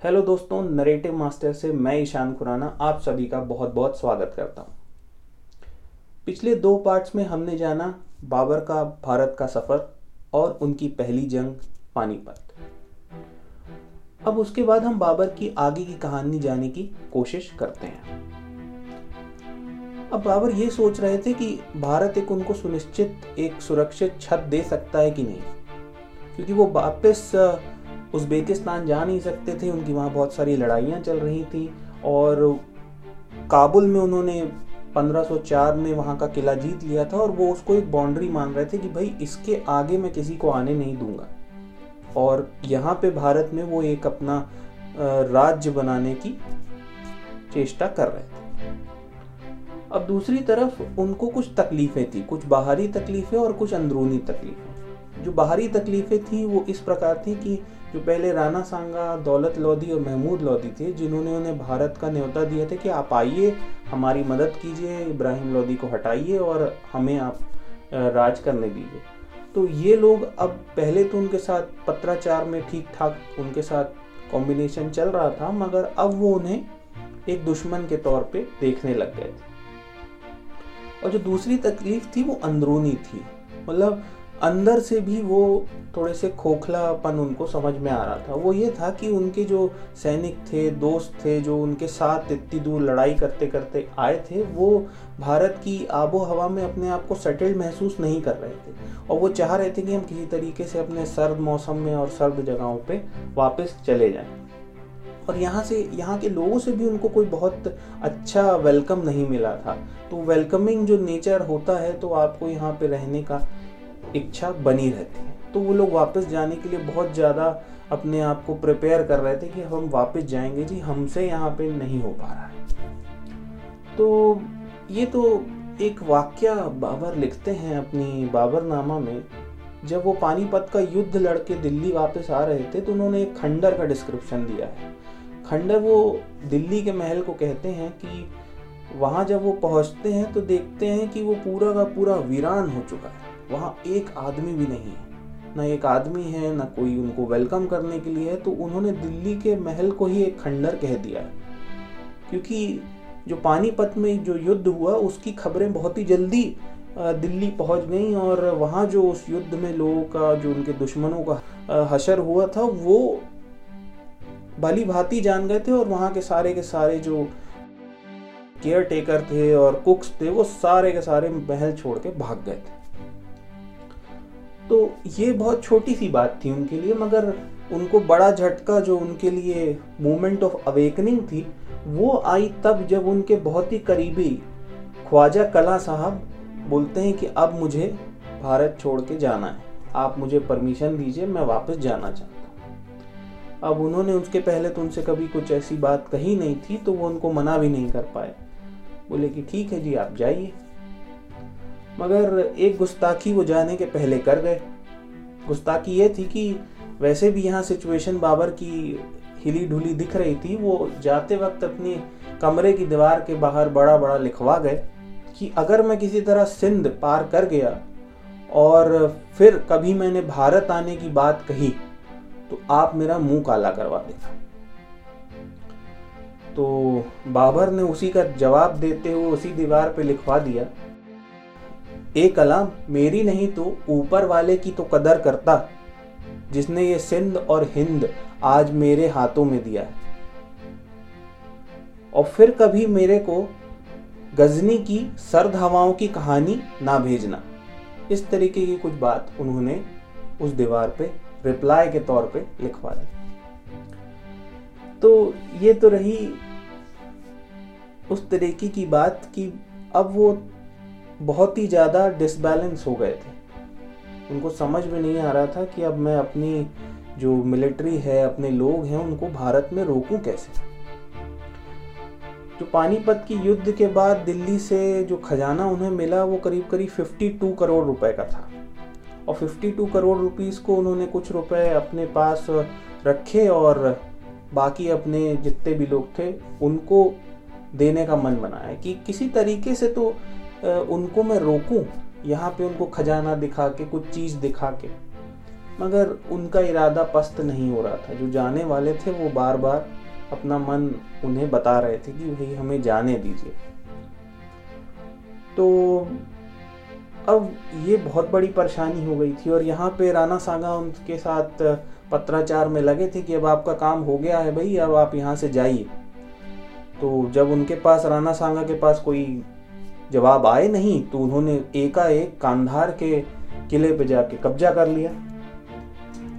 Hello दोस्तों, narrative master से मैं ईशान खुराना आप सभी का बहुत बहुत स्वागत करता हूँ। पिछले दो पार्ट्स में हमने जाना बाबर का, भारत का सफ़र और उनकी पहली जंग पानीपत। अब उसके बाद हम बाबर की आगे की कहानी जाने की कोशिश करते हैं। अब बाबर ये सोच रहे थे कि भारत एक उनको सुनिश्चित, एक सुरक्षित छत दे सकता है कि नहीं, क्योंकि वो वापस उज़्बेकिस्तान जा नहीं सकते थे, उनकी वहाँ बहुत सारी लड़ाइयाँ चल रही थी और काबुल में उन्होंने 1504 में वहाँ का किला जीत लिया था और वो उसको एक बाउंड्री मान रहे थे कि भाई इसके आगे मैं किसी को आने नहीं दूँगा। और यहाँ पे भारत में वो एक अपना राज्य बनाने की चेष्टा कर रहे थे। अब दूसरी तरफ़ उनको कुछ तकलीफें थी, कुछ बाहरी तकलीफें और कुछ अंदरूनी तकलीफें। जो बाहरी तकलीफें थी, वो इस प्रकार थी कि जो पहले राणा सांगा, दौलत लोधी और महमूद लोधी थे, जिन्होंने उन्हें भारत का न्योता दिया था कि आप आइए, हमारी मदद कीजिए, इब्राहिम लोधी को हटाइए और हमें आप राज करने दीजिए। तो ये लोग अब पहले तो उनके साथ पत्राचार में ठीक ठाक उनके साथ कॉम्बिनेशन चल रहा था, मगर अब वो उन्हें एक दुश्मन के तौर पे देखने लग गए थे। और जो दूसरी तकलीफ़ थी, वो अंदरूनी थी। मतलब अंदर से भी वो थोड़े से खोखलापन उनको समझ में आ रहा था। वो ये था कि उनके जो सैनिक थे, दोस्त थे, जो उनके साथ इतनी दूर लड़ाई करते करते आए थे, वो भारत की आबो हवा में अपने आप को सेटल्ड महसूस नहीं कर रहे थे। और वो चाह रहे थे कि हम किसी तरीके से अपने सर्द मौसम में और सर्द जगहों पे वापस चले जाएँ। और यहाँ से, यहाँ के लोगों से भी उनको कोई बहुत अच्छा वेलकम नहीं मिला था। तो वेलकमिंग जो नेचर होता है तो आपको यहाँ पे रहने का इच्छा बनी रहती है। तो वो लोग वापस जाने के लिए बहुत ज़्यादा अपने आप को प्रिपेयर कर रहे थे कि हम वापस जाएँगे जी, हमसे यहाँ पे नहीं हो पा रहा है। तो ये तो एक वाक्य बाबर लिखते हैं अपनी बाबरनामा में। जब वो पानीपत का युद्ध लड़के दिल्ली वापस आ रहे थे तो उन्होंने एक खंडर का डिस्क्रिप्शन दिया है। खंडर वो दिल्ली के महल को कहते हैं कि वहाँ जब वो पहुँचते हैं तो देखते हैं कि वो पूरा का पूरा वीरान हो चुका है। वहाँ एक आदमी भी नहीं है। ना एक आदमी है, ना कोई उनको वेलकम करने के लिए है तो उन्होंने दिल्ली के महल को ही एक खंडर कह दिया क्योंकि जो पानीपत में जो युद्ध हुआ, उसकी खबरें बहुत ही जल्दी दिल्ली पहुँच गई और वहाँ जो उस युद्ध में लोगों का, जो उनके दुश्मनों का हशर हुआ था, वो भली भांति जान गए थे और वहाँ के सारे के सारे जो केयर टेकर थे और कुक्स थे, वो सारे के सारे महल छोड़ के भाग गए थे। तो ये बहुत छोटी सी बात थी उनके लिए, मगर उनको बड़ा झटका जो उनके लिए मोमेंट ऑफ़ अवेकनिंग थी, वो आई तब जब उनके बहुत ही करीबी ख्वाजा कला साहब बोलते हैं कि अब मुझे भारत छोड़ के जाना है। आप मुझे परमिशन दीजिए, मैं वापस जाना चाहता हूँ। अब उन्होंने उसके पहले तो उनसे कभी कुछ ऐसी बात कही नहीं थी तो वो उनको मना भी नहीं कर पाए। बोले कि ठीक है जी, आप जाइए। मगर एक गुस्ताखी वो जाने के पहले कर गए। गुस्ताखी ये थी कि वैसे भी यहाँ सिचुएशन बाबर की हिली ढुली दिख रही थी, वो जाते वक्त अपनी कमरे की दीवार के बाहर बड़ा बड़ा लिखवा गए कि अगर मैं किसी तरह सिंध पार कर गया और फिर कभी मैंने भारत आने की बात कही तो आप मेरा मुँह काला करवा देना। तो बाबर ने उसी का जवाब देते हुए उसी दीवार पे लिखवा दिया। ए कलाम मेरी नहीं तो ऊपर वाले की तो कदर करता, जिसने ये सिंध और हिंद आज मेरे हाथों में दिया और फिर कभी मेरे को गजनी की सर्द हवाओं की कहानी ना भेजना। इस तरीके की कुछ बात उन्होंने उस दीवार पे, रिप्लाई के तौर पे लिखवा दी। तो ये तो रही उस तरीके की बात कि अब वो बहुत ही ज़्यादा डिसबैलेंस हो गए थे। उनको समझ में नहीं आ रहा था कि अब मैं अपनी जो मिलिट्री है, अपने लोग हैं, उनको भारत में रोकूं कैसे? जो पानीपत की युद्ध के बाद दिल्ली से जो खजाना उन्हें मिला, वो करीब करीब 52 करोड़ रुपए का था। और 52 करोड़ रुपीस को उन्होंने कुछ रुपए अपने पास रखे और बाकी अपने जितने भी लोग थे, उनको देने का मन बनाया कि किसी तरीके से तो उनको मैं रोकूं? यहाँ पे उनको खजाना दिखा के, कुछ चीज़ दिखा के। मगर उनका इरादा पस्त नहीं हो रहा था। जो जाने वाले थे, वो बार बार अपना मन उन्हें बता रहे थे कि भाई, हमें जाने दीजिए। तो अब ये बहुत बड़ी परेशानी हो गई थी और यहाँ पे राणा सांगा उनके साथ पत्राचार में लगे थे कि अब आपका काम हो गया है भाई, अब आप यहाँ से जाइए। तो जब उनके पास, राणा सांगा के पास कोई जवाब आए नहीं तो उन्होंने एकाएक कांधार के किले पे जाके कब्जा कर लिया।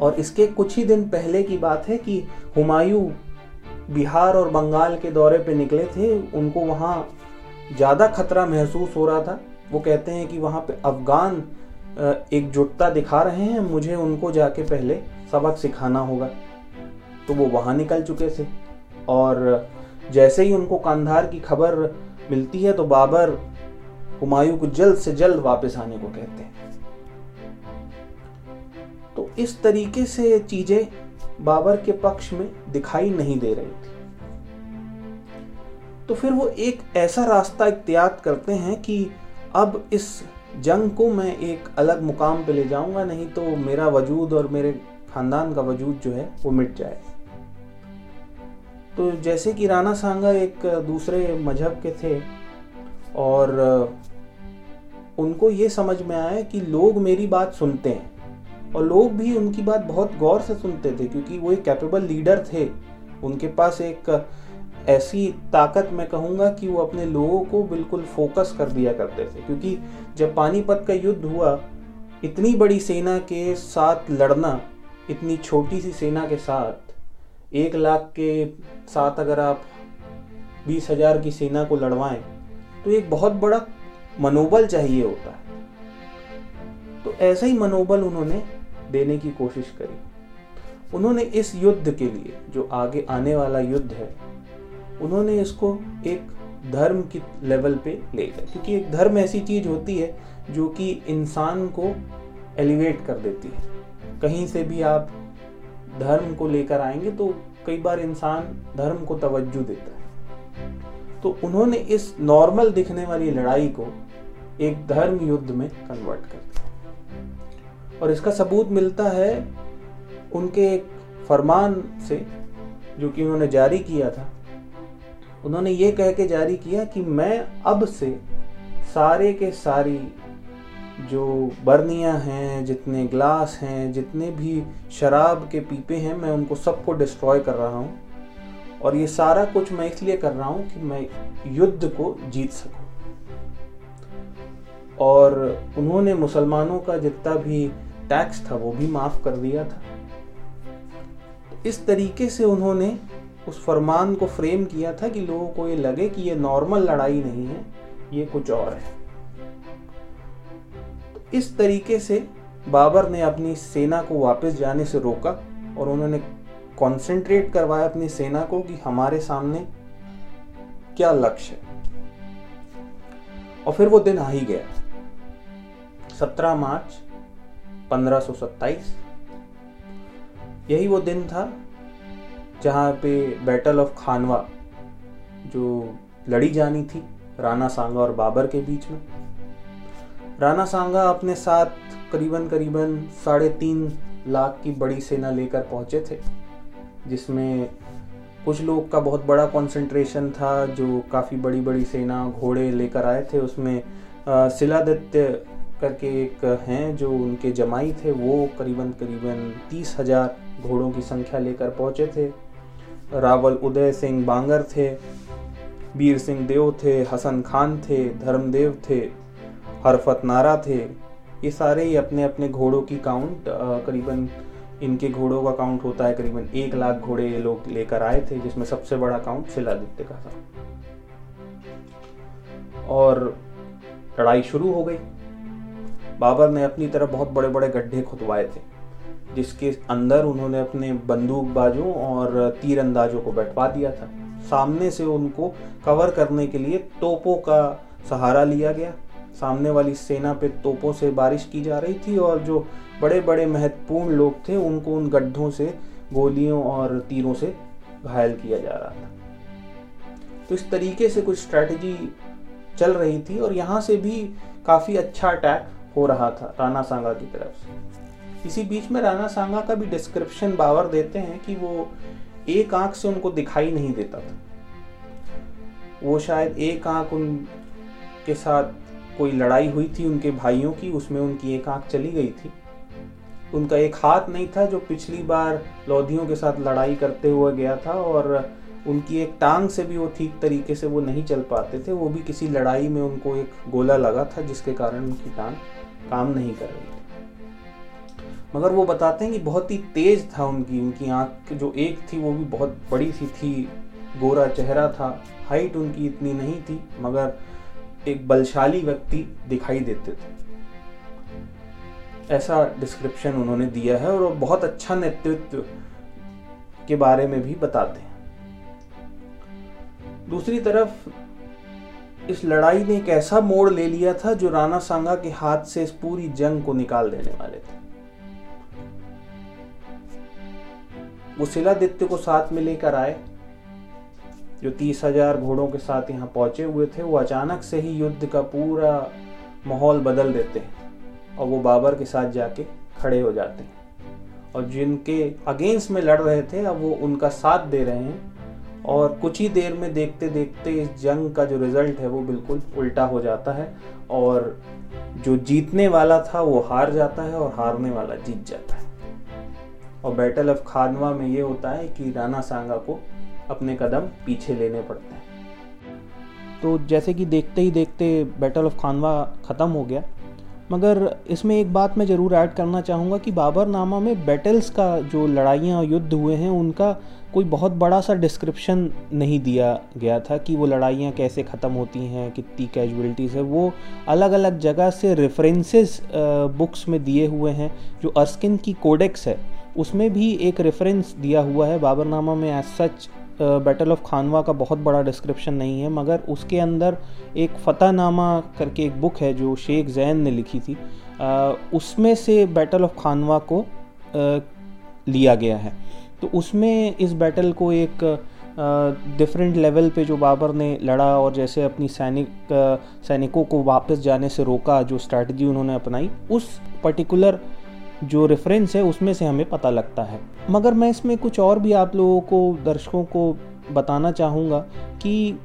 और इसके कुछ ही दिन पहले की बात है कि हुमायूं बिहार और बंगाल के दौरे पे निकले थे, उनको वहाँ ज़्यादा खतरा महसूस हो रहा था। वो कहते हैं कि वहाँ पे अफगान एकजुटता दिखा रहे हैं, मुझे उनको जाके पहले सबक सिखाना होगा। तो वो वहाँ निकल चुके थे। और जैसे ही उनको कांधार की खबर मिलती है तो बाबर हुमायूं को जल्द से जल्द वापस आने को कहते हैं। तो इस तरीके से चीज़ें बाबर के पक्ष में दिखाई नहीं दे रही थी। तो फिर वो एक ऐसा रास्ता इख्तियार करते हैं कि अब इस जंग को मैं एक अलग मुकाम पे ले जाऊँगा, नहीं तो मेरा वजूद और मेरे खानदान का वजूद जो है वो मिट जाए। तो जैसे कि राणा सांगा एक दूसरे मज़हब के थे और उनको ये समझ में आया कि लोग मेरी बात सुनते हैं। और लोग भी उनकी बात बहुत गौर से सुनते थे, क्योंकि वो एक कैपेबल लीडर थे। उनके पास एक ऐसी ताकत मैं कहूँगा कि वो अपने लोगों को बिल्कुल फोकस कर दिया करते थे। क्योंकि जब पानीपत का युद्ध हुआ, इतनी बड़ी सेना के साथ लड़ना, इतनी छोटी सी सेना के साथ, एक लाख के साथ अगर आप बीस हज़ार की सेना को लड़वाएँ तो एक बहुत बड़ा मनोबल चाहिए होता है। तो ऐसा ही मनोबल उन्होंने देने की कोशिश करी। उन्होंने इस युद्ध के लिए, जो आगे आने वाला युद्ध है, उन्होंने इसको एक धर्म की लेवल पे ले गए। क्योंकि एक धर्म ऐसी चीज़ होती है, जो कि इंसान को एलिवेट कर देती है। कहीं से भी आप धर्म को लेकर आएँगे तो कई बार इंसान धर्म को तवज्जो देता है। तो उन्होंने इस नॉर्मल दिखने वाली लड़ाई को एक धर्म युद्ध में कन्वर्ट कर दिया और इसका सबूत मिलता है उनके एक फरमान से, जो कि उन्होंने जारी किया था। उन्होंने ये कह के जारी किया कि मैं अब से सारे के सारी जो बर्नियाँ हैं, जितने ग्लास हैं, जितने भी शराब के पीपे हैं, मैं उनको सबको डिस्ट्रॉय कर रहा हूँ। और ये सारा कुछ मैं इसलिए कर रहा हूँ कि मैं युद्ध को जीत सकूँ। और उन्होंने मुसलमानों का जितना भी टैक्स था, वो भी माफ़ कर दिया था। इस तरीके से उन्होंने उस फरमान को फ्रेम किया था कि लोगों को ये लगे कि ये नॉर्मल लड़ाई नहीं है, ये कुछ और है। तो इस तरीके से बाबर ने अपनी सेना को वापस जाने से रोका और उन्होंने कंसंट्रेट करवाया अपनी सेना को कि हमारे सामने क्या लक्ष्य है। और फिर वो दिन आ ही गया। 17 मार्च 1527 यही वो दिन था जहाँ पे बैटल ऑफ़ खानवा जो लड़ी जानी थी राणा सांगा और बाबर के बीच में। राणा सांगा अपने साथ करीबन करीबन साढ़े तीन लाख की बड़ी सेना लेकर पहुँचे थे, जिसमें कुछ लोग का बहुत बड़ा कंसंट्रेशन था, जो काफ़ी बड़ी बड़ी सेना घोड़े लेकर आए थे। उसमें शिलादित्य करके एक हैं जो उनके जमाई थे, वो करीबन करीबन तीस हज़ार घोड़ों की संख्या लेकर पहुँचे थे। रावल उदय सिंह बांगर थे वीर सिंह देव थे, हसन खान थे, धर्मदेव थे, हरफत नारा थे। ये सारे ही अपने अपने घोड़ों की काउंट करीबन इनके घोड़ों का काउंट होता है करीबन एक लाख घोड़े ये लोग लेकर आए थे, जिसमें सबसे बड़ा काउंट शिलादित्य का था। और लड़ाई शुरू हो गई। बाबर ने अपनी तरफ़ बहुत बड़े बड़े गड्ढे खुदवाए थे, जिसके अंदर उन्होंने अपने बंदूकबाजों और तीरंदाजों को बैठवा दिया था। सामने से उनको कवर करने के लिए तोपों का सहारा लिया गया। सामने वाली सेना पे तोपों से बारिश की जा रही थी और जो बड़े बड़े महत्वपूर्ण लोग थे, उनको उन गड्ढों से, गोलियों और तीरों से घायल किया जा रहा था। तो इस तरीके से कुछ स्ट्रैटेजी चल रही थी और यहाँ से भी काफ़ी अच्छा अटैक हो रहा था, राणा सांगा की तरफ़ से। इसी बीच में राणा सांगा का भी डिस्क्रिप्शन बाबर देते हैं कि वो एक आँख से उनको दिखाई नहीं देता था। वो शायद एक आँख उनके साथ कोई लड़ाई हुई थी उनके भाइयों की, उसमें उनकी एक आँख चली गई थी। उनका एक हाथ नहीं था जो पिछली बार लोधियों के साथ लड़ाई करते हुए गया था और उनकी एक टांग से भी वो ठीक तरीके से वो नहीं चल पाते थे। वो भी किसी लड़ाई में उनको एक गोला लगा था जिसके कारण उनकी टांग काम नहीं कर रही थी। मगर वो बताते हैं कि बहुत ही तेज था उनकी उनकी आँख जो एक थी वो भी बहुत बड़ी सी थी, गोरा चेहरा था हाइट उनकी इतनी नहीं थी, मगर एक बलशाली व्यक्ति दिखाई देते थे। ऐसा डिस्क्रिप्शन उन्होंने दिया है और बहुत अच्छा नेतृत्व के बारे में भी बताते हैं। दूसरी तरफ़ इस लड़ाई ने एक ऐसा मोड़ ले लिया था जो राणा सांगा के हाथ से इस पूरी जंग को निकाल देने वाले थे। वो शिलादित्य को साथ में लेकर आए, जो तीस हज़ार घोड़ों के साथ यहाँ पहुँचे हुए थे, वो अचानक से ही युद्ध का पूरा माहौल बदल देते हैं और वो बाबर के साथ जाके खड़े हो जाते हैं। और जिनके अगेंस्ट में लड़ रहे थे, अब वो उनका साथ दे रहे हैं। और कुछ ही देर में देखते देखते इस जंग का जो रिज़ल्ट है वो बिल्कुल उल्टा हो जाता है और जो जीतने वाला था वो हार जाता है और हारने वाला जीत जाता है। और बैटल ऑफ़ खानवा में ये होता है कि राणा सांगा को अपने कदम पीछे लेने पड़ते हैं। तो जैसे कि देखते ही देखते बैटल ऑफ़ खानवा ख़त्म हो गया। मगर इसमें एक बात मैं ज़रूर ऐड करना चाहूँगा कि बाबर नामा में बैटल्स का जो लड़ाइयाँ युद्ध हुए हैं, उनका कोई बहुत बड़ा सा डिस्क्रिप्शन नहीं दिया गया था कि वो लड़ाइयाँ कैसे ख़त्म होती हैं कितनी कैजुअलिटीज़ है। वो अलग अलग जगह से रेफरेंसेस बुक्स में दिए हुए हैं जो अर्स्किन की कोडेक्स है। उसमें भी एक रेफरेंस दिया हुआ है बाबरनामा में as such battle of Khanwa का बहुत बड़ा डिस्क्रिप्शन नहीं है मगर उसके अंदर एक फ़तहनामा करके एक बुक है जो शेख जैन ने लिखी थी। आ, उसमें से बैटल ऑफ़ खानवा को आ, लिया गया है। तो उसमें इस बैटल को एक डिफरेंट लेवल पे जो बाबर ने लड़ा और जैसे अपनी सैनिक सैनिकों को वापस जाने से रोका जो स्ट्रैटेजी उन्होंने अपनाई, उस पर्टिकुलर जो रेफरेंस है उसमें से हमें पता लगता है। मगर मैं इसमें कुछ और भी आप लोगों को, दर्शकों को बताना चाहूँगा कि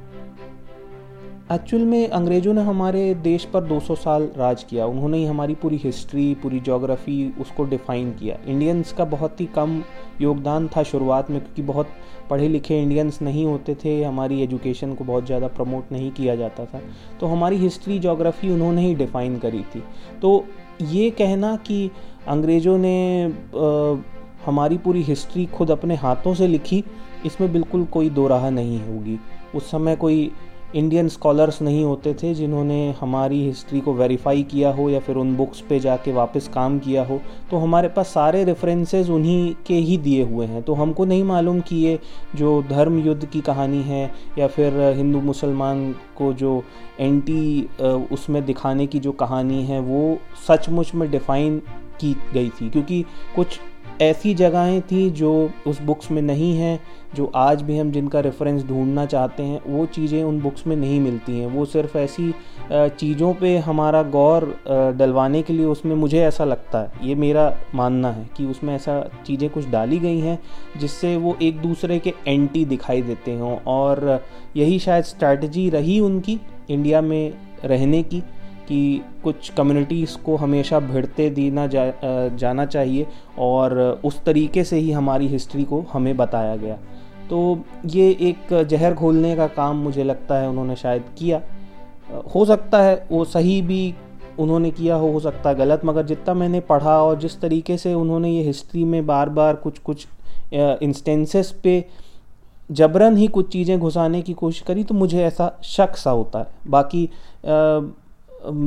एक्चुअल में अंग्रेज़ों ने हमारे देश पर 200 साल राज किया। उन्होंने ही हमारी पूरी हिस्ट्री पूरी जोग्राफ़ी उसको डिफ़ाइन किया। इंडियंस का बहुत ही कम योगदान था शुरुआत में क्योंकि बहुत पढ़े लिखे इंडियंस नहीं होते थे हमारी एजुकेशन को बहुत ज़्यादा प्रमोट नहीं किया जाता था। तो हमारी हिस्ट्री जोग्राफ़ी उन्होंने ही डिफ़ाइन करी थी। तो ये कहना कि अंग्रेज़ों ने आ, हमारी पूरी हिस्ट्री खुद अपने हाथों से लिखी इसमें बिल्कुल कोई दो राह नहीं होगी। उस समय कोई इंडियन स्कॉलर्स नहीं होते थे जिन्होंने हमारी हिस्ट्री को वेरीफाई किया हो या फिर उन बुक्स पे जाके वापस काम किया हो। तो हमारे पास सारे रेफरेंसेस उन्हीं के ही दिए हुए हैं। तो हमको नहीं मालूम कि ये जो धर्म युद्ध की कहानी है या फिर हिंदू मुसलमान को जो एंटी उसमें दिखाने की जो कहानी है, वो सचमुच में डिफ़ाइन की गई थी। क्योंकि कुछ ऐसी जगहें थी जो उस बुक्स में नहीं हैं, जो आज भी हम जिनका रेफरेंस ढूंढना चाहते हैं, वो चीज़ें उन बुक्स में नहीं मिलती हैं। वो सिर्फ़ ऐसी चीज़ों पे हमारा गौर डलवाने के लिए उसमें मुझे ऐसा लगता है। ये मेरा मानना है कि उसमें ऐसा चीज़ें कुछ डाली गई हैं, जिससे वो एक दूसरे के एंटी दिखाई देते हों और यही शायद स्ट्रैटी रही उनकी इंडिया में रहने की। कि कुछ कम्युनिटीज़ को हमेशा भिड़ते देना जा जाना चाहिए और उस तरीके से ही हमारी हिस्ट्री को हमें बताया गया। तो ये एक जहर घोलने का काम मुझे लगता है उन्होंने शायद किया। हो सकता है वो सही भी उन्होंने किया हो हो सकता है गलत, मगर जितना मैंने पढ़ा और जिस तरीके से उन्होंने ये हिस्ट्री में बार बार कुछ कुछ इंस्टेंसेस पे जबरन ही कुछ चीज़ें घुसाने की कोशिश करी तो मुझे ऐसा शक सा होता है। बाकी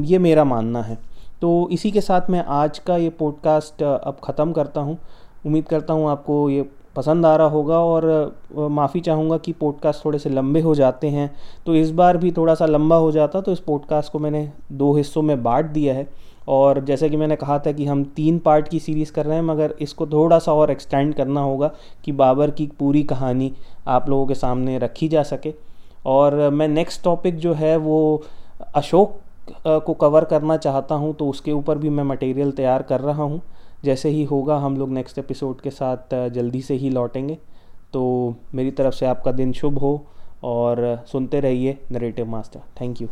ये मेरा मानना है। तो इसी के साथ मैं आज का ये पॉडकास्ट अब ख़त्म करता हूँ। उम्मीद करता हूँ आपको ये पसंद आ रहा होगा और माफ़ी चाहूँगा कि पॉडकास्ट थोड़े से लंबे हो जाते हैं। तो इस बार भी थोड़ा सा लंबा हो जाता तो इस पॉडकास्ट को मैंने दो हिस्सों में बांट दिया है। और जैसे कि मैंने कहा था कि हम तीन पार्ट की सीरीज़ कर रहे हैं, मगर इसको थोड़ा सा और एक्सटेंड करना होगा कि बाबर की पूरी कहानी आप लोगों के सामने रखी जा सके। और मैं नेक्स्ट टॉपिक जो है वो अशोक को कवर करना चाहता हूँ तो उसके ऊपर भी मैं मटेरियल तैयार कर रहा हूँ। जैसे ही होगा, हम लोग नेक्स्ट एपिसोड के साथ जल्दी से ही लौटेंगे। तो मेरी तरफ़ से आपका दिन शुभ हो, और सुनते रहिए नरेटिव मास्टर थैंक यू